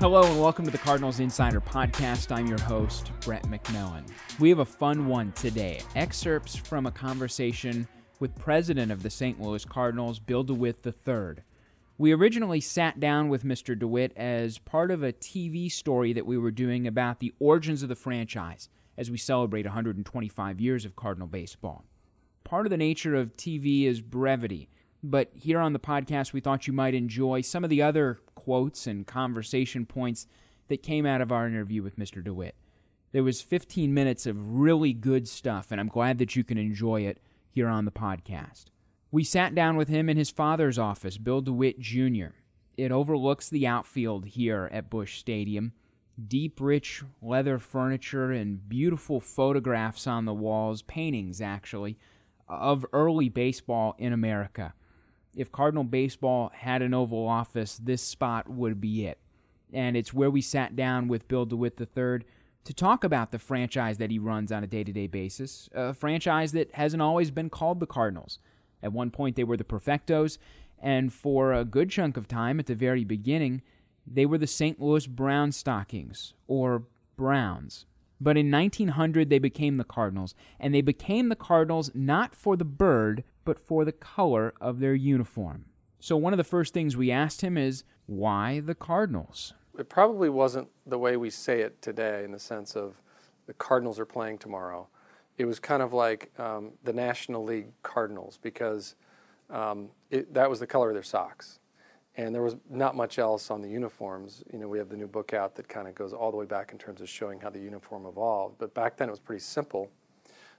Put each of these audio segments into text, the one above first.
Hello and welcome to the Cardinals Insider Podcast. I'm your host, Brett McMillan. We have a fun one today. Excerpts from a conversation with President of the St. Louis Cardinals, Bill DeWitt III. We originally sat down with Mr. DeWitt as part of a TV story that we were doing about the origins of the franchise as we celebrate 125 years of Cardinal baseball. Part of the nature of TV is brevity, but here on the podcast, we thought you might enjoy some of the other quotes and conversation points that came out of our interview with Mr. DeWitt. There was 15 minutes of really good stuff, and I'm glad that you can enjoy it here on the podcast. We sat down with him in his father's office, Bill DeWitt Jr. It overlooks the outfield here at Busch Stadium. Deep, rich leather furniture and beautiful photographs on the walls, paintings actually, of early baseball in America if Cardinal baseball had an Oval Office, this spot would be it. And it's where we sat down with Bill DeWitt III to talk about the franchise that he runs on a day to day basis, a franchise that hasn't always been called the Cardinals. At one point, they were the Perfectos, and for a good chunk of time at the very beginning, they were the St. Louis Brown Stockings, or Browns. But in 1900, they became the Cardinals, and they became the Cardinals not for the bird, but for the color of their uniform. So, one of the first things we asked him is, why the Cardinals? It probably wasn't the way we say it today in the sense of the Cardinals are playing tomorrow. It was kind of like um, the National League Cardinals because um, it, that was the color of their socks. And there was not much else on the uniforms. You know, we have the new book out that kind of goes all the way back in terms of showing how the uniform evolved. But back then it was pretty simple.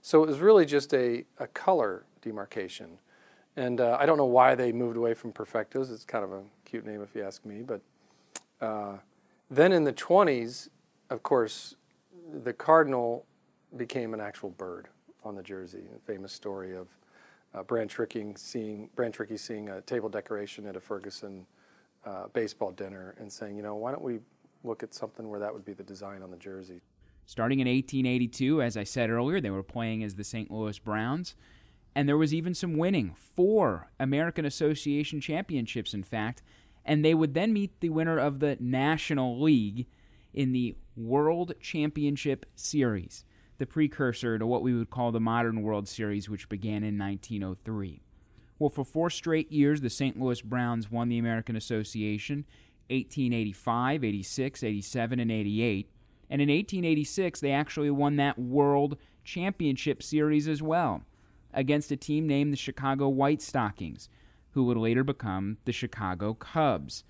So it was really just a, a color demarcation. And uh, I don't know why they moved away from Perfectos. It's kind of a cute name if you ask me. But uh, then in the 20s, of course, the cardinal became an actual bird on the jersey. A famous story of uh, Branch Rickey seeing Branch Rickey seeing a table decoration at a Ferguson uh, baseball dinner and saying, you know, why don't we look at something where that would be the design on the jersey. Starting in 1882, as I said earlier, they were playing as the St. Louis Browns. And there was even some winning, four American Association championships, in fact. And they would then meet the winner of the National League in the World Championship Series, the precursor to what we would call the modern World Series, which began in 1903. Well, for four straight years, the St. Louis Browns won the American Association 1885, 86, 87, and 88. And in 1886, they actually won that World Championship Series as well against a team named the Chicago White Stockings, who would later become the Chicago Cubs.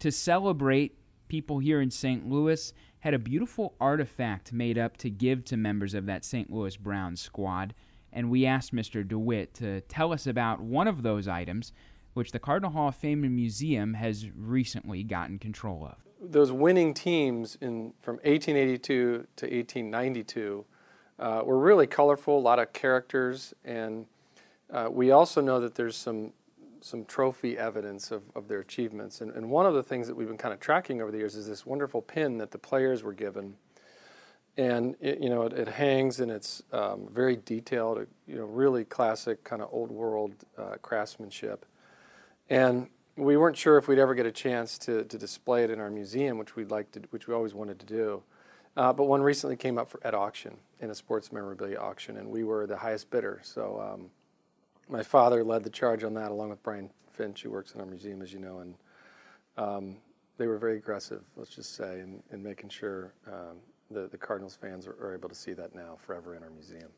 To celebrate, people here in St. Louis had a beautiful artifact made up to give to members of that St. Louis Browns squad, and we asked Mr. DeWitt to tell us about one of those items, which the Cardinal Hall of Fame and Museum has recently gotten control of. Those winning teams in from 1882 to 1892 uh, were really colorful, a lot of characters, and uh, we also know that there's some some trophy evidence of, of their achievements. And, and one of the things that we've been kind of tracking over the years is this wonderful pin that the players were given. And it, you know it, it hangs and it's um, very detailed, you know, really classic kind of old world uh, craftsmanship. And we weren't sure if we'd ever get a chance to, to display it in our museum, which we'd like to, which we always wanted to do. Uh, but one recently came up for, at auction in a sports memorabilia auction, and we were the highest bidder. So um, my father led the charge on that, along with Brian Finch, who works in our museum, as you know, and um, they were very aggressive, let's just say, in, in making sure um, the, the Cardinals fans are, are able to see that now forever in our museum.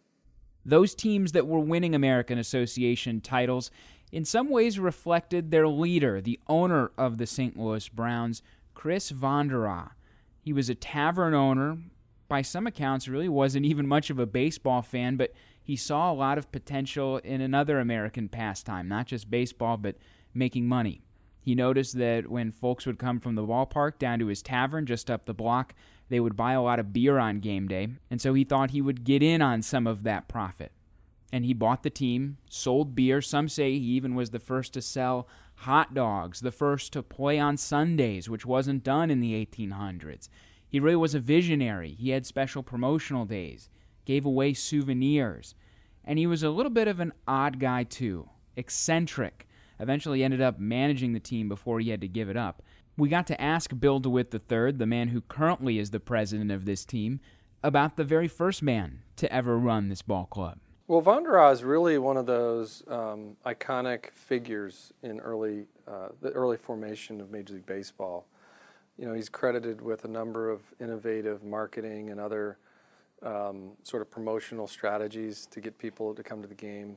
Those teams that were winning American Association titles in some ways reflected their leader, the owner of the St. Louis Browns, Chris Von der Ahe. He was a tavern owner. By some accounts, really wasn't even much of a baseball fan, but he saw a lot of potential in another American pastime, not just baseball, but making money. He noticed that when folks would come from the ballpark down to his tavern just up the block, they would buy a lot of beer on game day, and so he thought he would get in on some of that profit. And he bought the team, sold beer. Some say he even was the first to sell hot dogs, the first to play on Sundays, which wasn't done in the 1800s. He really was a visionary. He had special promotional days, gave away souvenirs, and he was a little bit of an odd guy, too, eccentric eventually ended up managing the team before he had to give it up. We got to ask Bill DeWitt III, the man who currently is the president of this team, about the very first man to ever run this ball club. Well, Von der Ahe is really one of those um, iconic figures in early uh, the early formation of Major League Baseball. You know, he's credited with a number of innovative marketing and other um, sort of promotional strategies to get people to come to the game.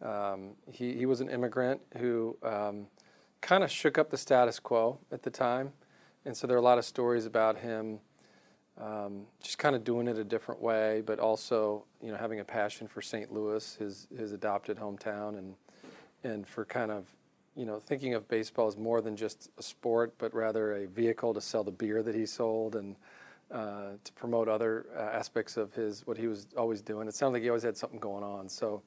Um, he, he was an immigrant who um, kind of shook up the status quo at the time. And so there are a lot of stories about him um, just kind of doing it a different way, but also, you know, having a passion for St. Louis, his, his adopted hometown, and, and for kind of, you know, thinking of baseball as more than just a sport, but rather a vehicle to sell the beer that he sold and uh, to promote other uh, aspects of his, what he was always doing. It sounded like he always had something going on. So,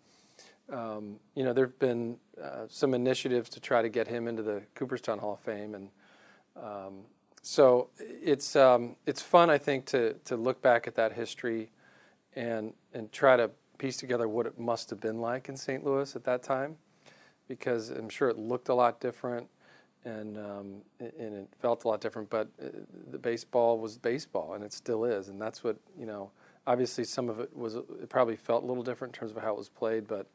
um, you know, there have been uh, some initiatives to try to get him into the Cooperstown Hall of Fame, and um, so it's um, it's fun, I think, to to look back at that history and and try to piece together what it must have been like in St. Louis at that time, because I'm sure it looked a lot different and um, and it felt a lot different. But uh, the baseball was baseball, and it still is, and that's what you know. Obviously, some of it was it probably felt a little different in terms of how it was played, but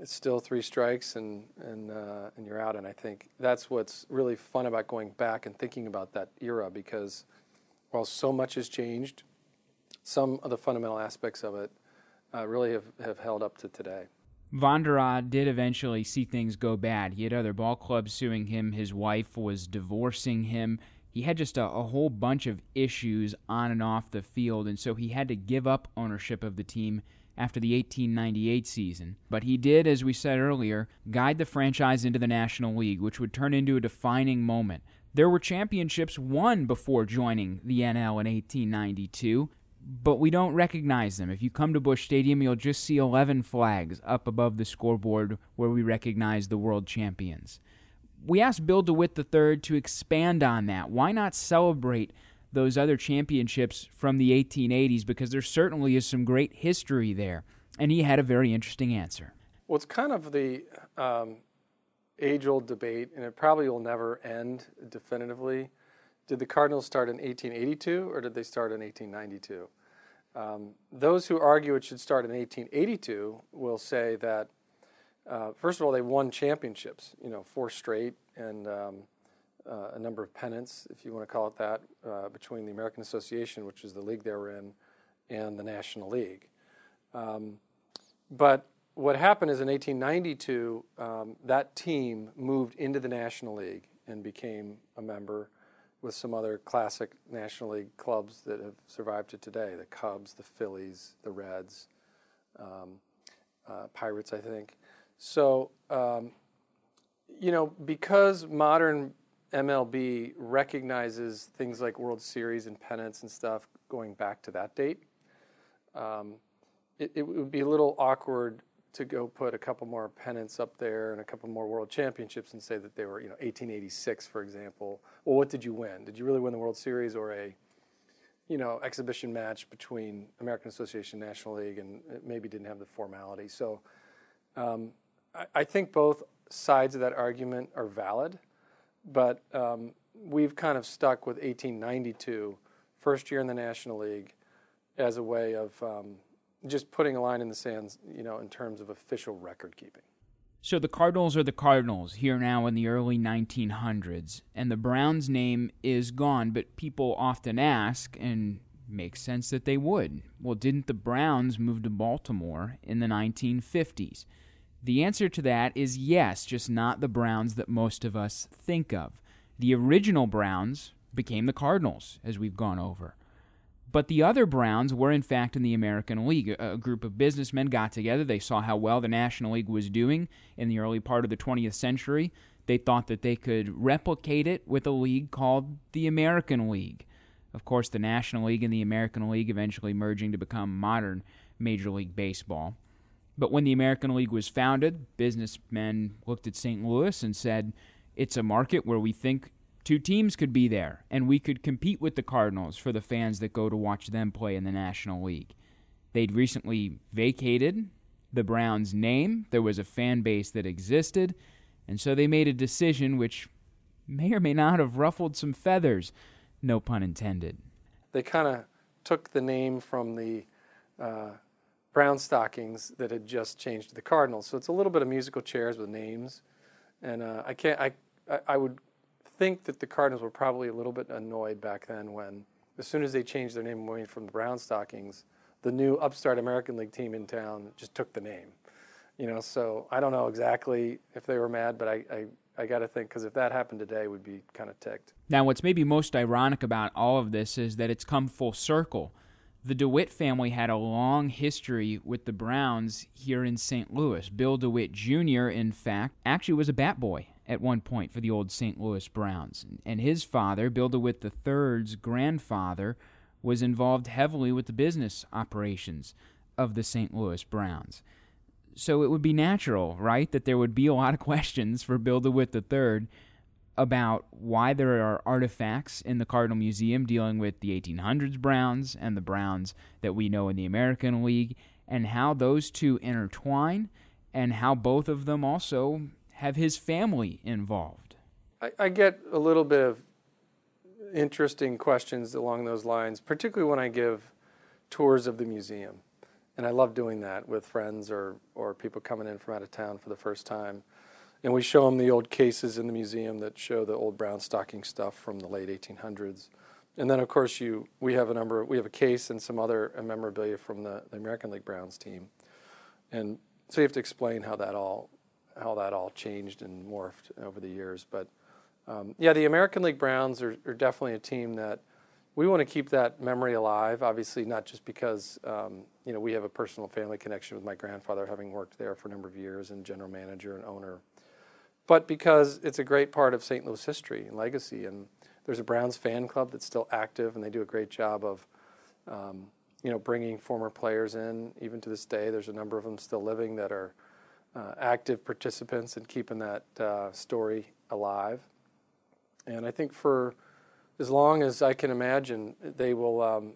it's still three strikes and and uh, and you're out. And I think that's what's really fun about going back and thinking about that era because while so much has changed, some of the fundamental aspects of it uh, really have, have held up to today. Von did eventually see things go bad. He had other ball clubs suing him. His wife was divorcing him. He had just a, a whole bunch of issues on and off the field, and so he had to give up ownership of the team after the 1898 season, but he did, as we said earlier, guide the franchise into the National League, which would turn into a defining moment. There were championships won before joining the NL in 1892, but we don't recognize them. If you come to Busch Stadium, you'll just see 11 flags up above the scoreboard where we recognize the world champions. We asked Bill DeWitt III to expand on that. Why not celebrate those other championships from the 1880s because there certainly is some great history there. And he had a very interesting answer. Well, it's kind of the um, age old debate, and it probably will never end definitively. Did the Cardinals start in 1882 or did they start in 1892? Um, those who argue it should start in 1882 will say that, uh, first of all, they won championships, you know, four straight, and um, uh, a number of pennants, if you want to call it that, uh, between the American Association, which is the league they were in, and the National League. Um, but what happened is in 1892, um, that team moved into the National League and became a member with some other classic National League clubs that have survived to today the Cubs, the Phillies, the Reds, um, uh, Pirates, I think. So, um, you know, because modern MLB recognizes things like World Series and pennants and stuff going back to that date. Um, it, it, would be a little awkward to go put a couple more pennants up there and a couple more World Championships and say that they were, you know, 1886, for example. Well, what did you win? Did you really win the World Series or a, you know, exhibition match between American Association National League and maybe didn't have the formality? So um, I, I think both sides of that argument are valid but um, we've kind of stuck with 1892, first year in the National League, as a way of um, just putting a line in the sands, you know, in terms of official record keeping. So the Cardinals are the Cardinals here now in the early 1900s, and the Browns name is gone, but people often ask, and makes sense that they would. Well, didn't the Browns move to Baltimore in the 1950s? The answer to that is yes, just not the Browns that most of us think of. The original Browns became the Cardinals, as we've gone over. But the other Browns were, in fact, in the American League. A group of businessmen got together. They saw how well the National League was doing in the early part of the 20th century. They thought that they could replicate it with a league called the American League. Of course, the National League and the American League eventually merging to become modern Major League Baseball. But when the American League was founded, businessmen looked at St. Louis and said, it's a market where we think two teams could be there, and we could compete with the Cardinals for the fans that go to watch them play in the National League. They'd recently vacated the Browns' name, there was a fan base that existed, and so they made a decision which may or may not have ruffled some feathers, no pun intended. They kind of took the name from the uh, Brown Stockings that had just changed to the Cardinals. So it's a little bit of musical chairs with names, and uh, I can't. I I would think that the Cardinals were probably a little bit annoyed back then when, as soon as they changed their name away from the Brown Stockings, the new upstart American League team in town just took the name. You know, so I don't know exactly if they were mad, but I, I, I got to think because if that happened today, we'd be kind of ticked. Now, what's maybe most ironic about all of this is that it's come full circle. The DeWitt family had a long history with the Browns here in St. Louis. Bill DeWitt Jr., in fact, actually was a bat boy at one point for the old St. Louis Browns. And his father, Bill DeWitt III's grandfather, was involved heavily with the business operations of the St. Louis Browns. So it would be natural, right, that there would be a lot of questions for Bill DeWitt III about why there are artifacts in the Cardinal Museum dealing with the 1800s Browns and the Browns that we know in the American League, and how those two intertwine, and how both of them also have his family involved? I, I get a little bit of interesting questions along those lines, particularly when I give tours of the museum. And I love doing that with friends or, or people coming in from out of town for the first time. And we show them the old cases in the museum that show the old brown stocking stuff from the late 1800s. And then, of course, you we have a number. We have a case and some other memorabilia from the, the American League Browns team, and so you have to explain how that all how that all changed and morphed over the years. But um, yeah, the American League Browns are, are, definitely a team that we want to keep that memory alive. Obviously, not just because um, you know we have a personal family connection with my grandfather, having worked there for a number of years and general manager and owner, but because it's a great part of St. Louis history and legacy. And there's a Browns fan club that's still active, and they do a great job of. Um, you know, bringing former players in, even to this day, there's a number of them still living that are uh, active participants in keeping that uh, story alive. And I think for as long as I can imagine, they will um,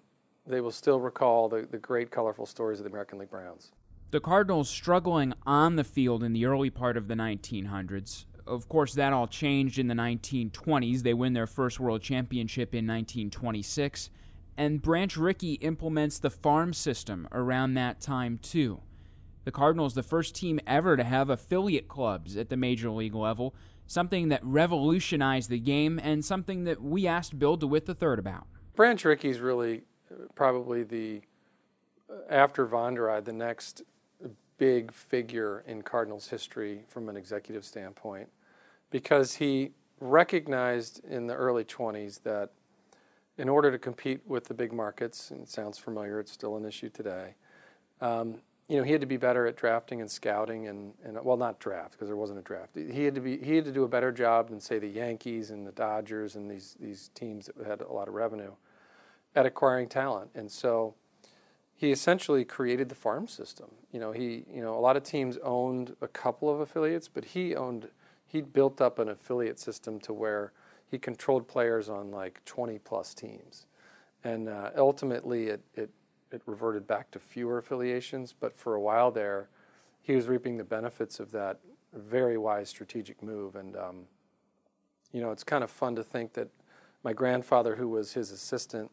they will still recall the, the great colorful stories of the American League Browns. The Cardinals struggling on the field in the early part of the 1900s. Of course, that all changed in the 1920s. They win their first world championship in 1926, and Branch Rickey implements the farm system around that time too. The Cardinals, the first team ever to have affiliate clubs at the major league level, something that revolutionized the game and something that we asked Bill DeWitt III about. Branch Rickey's really uh, probably the, uh, after Von der the next big figure in Cardinals history from an executive standpoint because he recognized in the early 20s that in order to compete with the big markets, and it sounds familiar, it's still an issue today, um, you know, he had to be better at drafting and scouting and, and well, not draft because there wasn't a draft. He had to be he had to do a better job than say the Yankees and the Dodgers and these these teams that had a lot of revenue at acquiring talent. And so he essentially created the farm system. You know, he you know a lot of teams owned a couple of affiliates, but he owned he built up an affiliate system to where he controlled players on like 20 plus teams. And uh, ultimately, it, it it reverted back to fewer affiliations, but for a while there, he was reaping the benefits of that very wise strategic move. And, um, you know, it's kind of fun to think that my grandfather, who was his assistant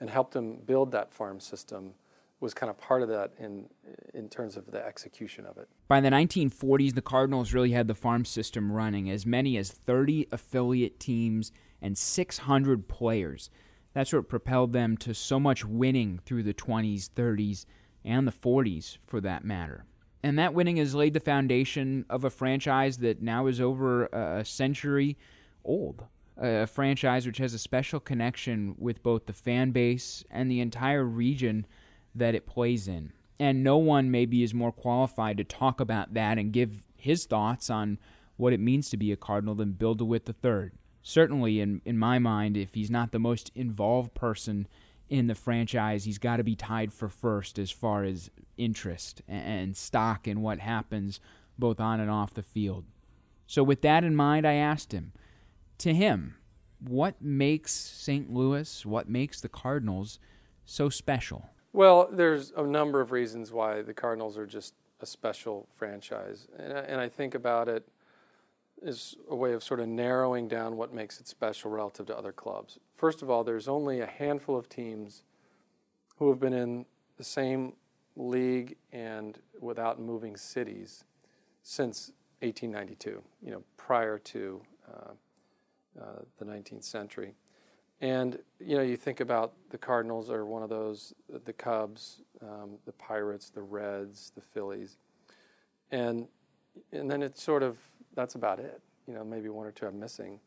and helped him build that farm system, was kind of part of that in in terms of the execution of it. By the 1940s, the Cardinals really had the farm system running, as many as 30 affiliate teams and 600 players. That's what propelled them to so much winning through the 20s, 30s, and the 40s for that matter. And that winning has laid the foundation of a franchise that now is over a century old. A franchise which has a special connection with both the fan base and the entire region that it plays in. And no one maybe is more qualified to talk about that and give his thoughts on what it means to be a Cardinal than Bill DeWitt III. Certainly, in, in my mind, if he's not the most involved person in the franchise, he's got to be tied for first as far as interest and stock in what happens both on and off the field. So, with that in mind, I asked him, to him, what makes St. Louis, what makes the Cardinals so special? Well, there's a number of reasons why the Cardinals are just a special franchise. And I, and I think about it as a way of sort of narrowing down what makes it special relative to other clubs. First of all, there's only a handful of teams who have been in the same league and without moving cities since 1892, you know, prior to uh, uh, the 19th century. And, you know, you think about the Cardinals are one of those, the Cubs, um, the Pirates, the Reds, the Phillies. And, and then it's sort of, that's about it. You know, maybe one or two I'm missing.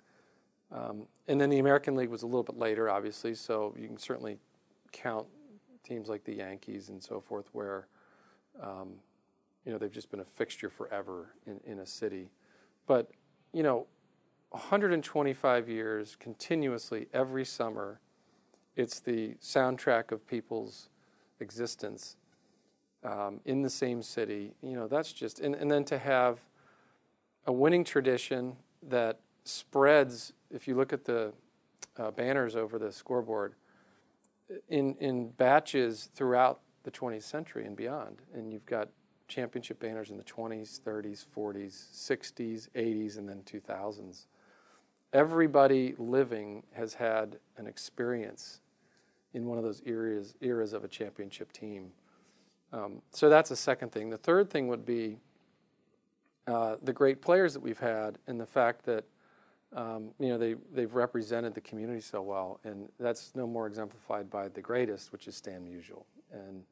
Um, and then the American League was a little bit later, obviously, so you can certainly count teams like the Yankees and so forth, where um, you know they've just been a fixture forever in, in a city. But you know, 125 years continuously every summer, it's the soundtrack of people's existence um, in the same city. You know, that's just and, and then to have a winning tradition that spreads. If you look at the uh, banners over the scoreboard in, in batches throughout the 20th century and beyond. And you've got championship banners in the 20s, 30s, 40s, 60s, 80s, and then 2000s. Everybody living has had an experience in one of those eras, eras of a championship team. Um, so that's a second thing. The third thing would be uh, the great players that we've had and the fact that um, you know, they, they've represented the community so well. And that's no more exemplified by the greatest, which is Stan Musial. And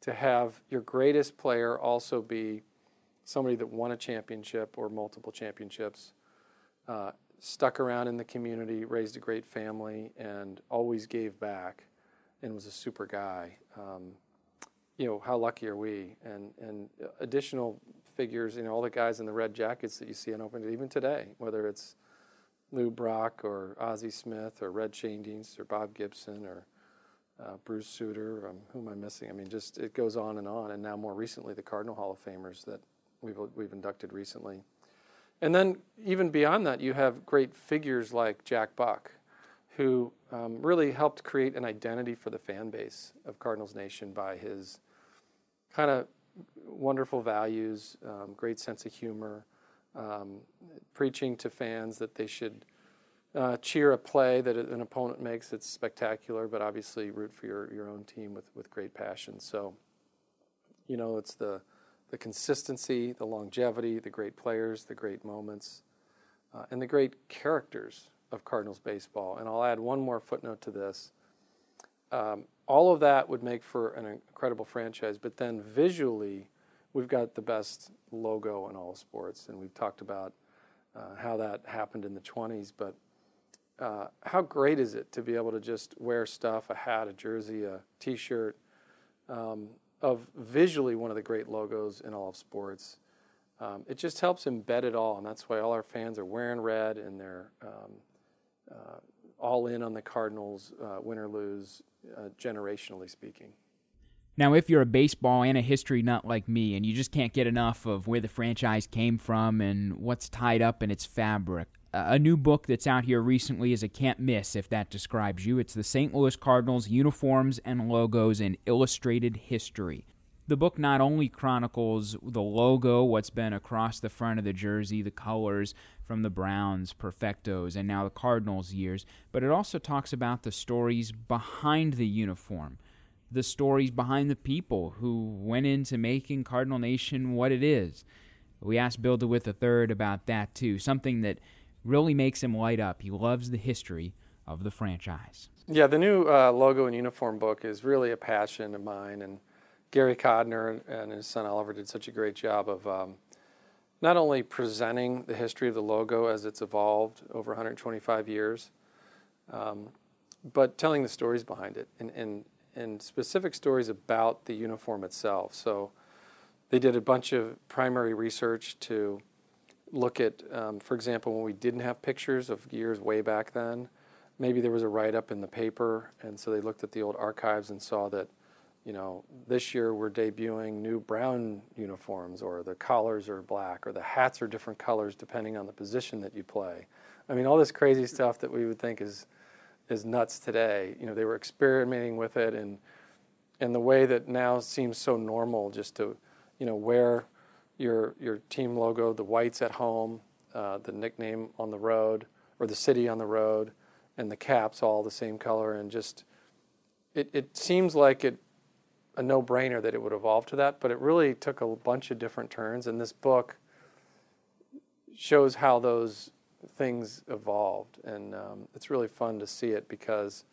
to have your greatest player also be somebody that won a championship or multiple championships, uh, stuck around in the community, raised a great family, and always gave back and was a super guy. Um, you know, how lucky are we? And, and additional figures, you know, all the guys in the red jackets that you see on open, even today, whether it's Lou Brock or Ozzie Smith or Red Schoendienst or Bob Gibson or uh, Bruce Sutter. Um, who am I missing? I mean, just it goes on and on. And now more recently, the Cardinal Hall of Famers that we've we've inducted recently. And then even beyond that, you have great figures like Jack Buck, who um, really helped create an identity for the fan base of Cardinals Nation by his kind of wonderful values, um, great sense of humor um, preaching to fans that they should uh, cheer a play that an opponent makes that's spectacular, but obviously root for your, your own team with, with great passion. So, you know, it's the, the consistency, the longevity, the great players, the great moments, uh, and the great characters of Cardinals baseball. And I'll add one more footnote to this. Um, all of that would make for an incredible franchise, but then visually, we've got the best logo in all sports, and we've talked about uh, how that happened in the 20s. But uh, how great is it to be able to just wear stuff, a hat, a jersey, a T-shirt, um, of visually one of the great logos in all of sports. Um, it just helps embed it all, and that's why all our fans are wearing red and they're um, uh, all in on the Cardinals, uh, win or lose, uh, generationally speaking. Now, if you're a baseball and a history nut like me, and you just can't get enough of where the franchise came from and what's tied up in its fabric, a new book that's out here recently is a can't miss if that describes you. It's the St. Louis Cardinals Uniforms and Logos in Illustrated History. The book not only chronicles the logo, what's been across the front of the jersey, the colors from the Browns, Perfectos, and now the Cardinals years, but it also talks about the stories behind the uniform the stories behind the people who went into making Cardinal Nation what it is. We asked Bill DeWitt III about that too, something that really makes him light up. He loves the history of the franchise. Yeah, the new uh, logo and uniform book is really a passion of mine, and Gary Kodner and his son Oliver did such a great job of um, not only presenting the history of the logo as it's evolved over 125 years, um, but telling the stories behind it and, and, and specific stories about the uniform itself. So they did a bunch of primary research to look at, um, for example, when we didn't have pictures of gears way back then, maybe there was a write up in the paper, and so they looked at the old archives and saw that, you know, this year we're debuting new brown uniforms, or the collars are black, or the hats are different colors depending on the position that you play. I mean, all this crazy stuff that we would think is is nuts today. You know, they were experimenting with it, and and the way that now seems so normal, just to, you know, wear your your team logo, the whites at home, uh, the nickname on the road, or the city on the road, and the caps all the same color, and just it, it seems like it a no-brainer that it would evolve to that, but it really took a bunch of different turns, and this book shows how those things evolved, and um, it's really fun to see it because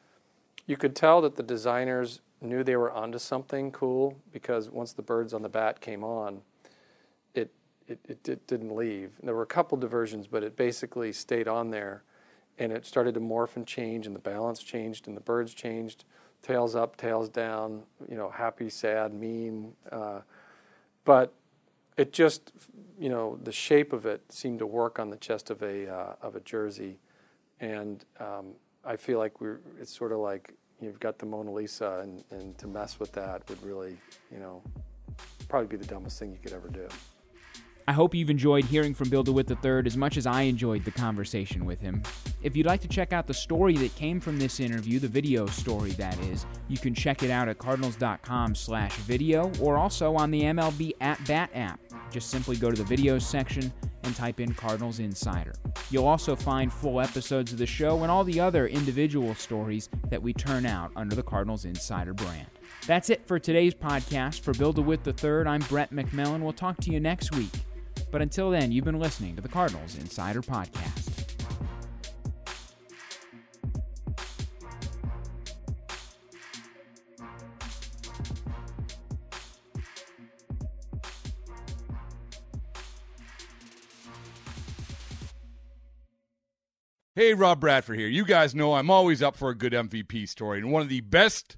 you could tell that the designers knew they were onto something cool because once the birds on the bat came on, it it, it, didn't leave. And there were a couple diversions, but it basically stayed on there, and it started to morph and change, and the balance changed, and the birds changed, tails up, tails down, you know, happy, sad, mean, uh, but it just you know the shape of it seemed to work on the chest of a uh, of a jersey, and um, I feel like we're it's sort of like you've got the Mona Lisa, and, and to mess with that would really you know probably be the dumbest thing you could ever do. I hope you've enjoyed hearing from Bill DeWitt III as much as I enjoyed the conversation with him. If you'd like to check out the story that came from this interview, the video story that is, you can check it out at cardinals.com slash video or also on the MLB at Bat app. Just simply go to the videos section and type in Cardinals Insider. You'll also find full episodes of the show and all the other individual stories that we turn out under the Cardinals Insider brand. That's it for today's podcast. For Bill DeWitt III, I'm Brett McMillan. We'll talk to you next week. But until then, you've been listening to the Cardinals Insider Podcast. Hey, Rob Bradford here. You guys know I'm always up for a good MVP story, and one of the best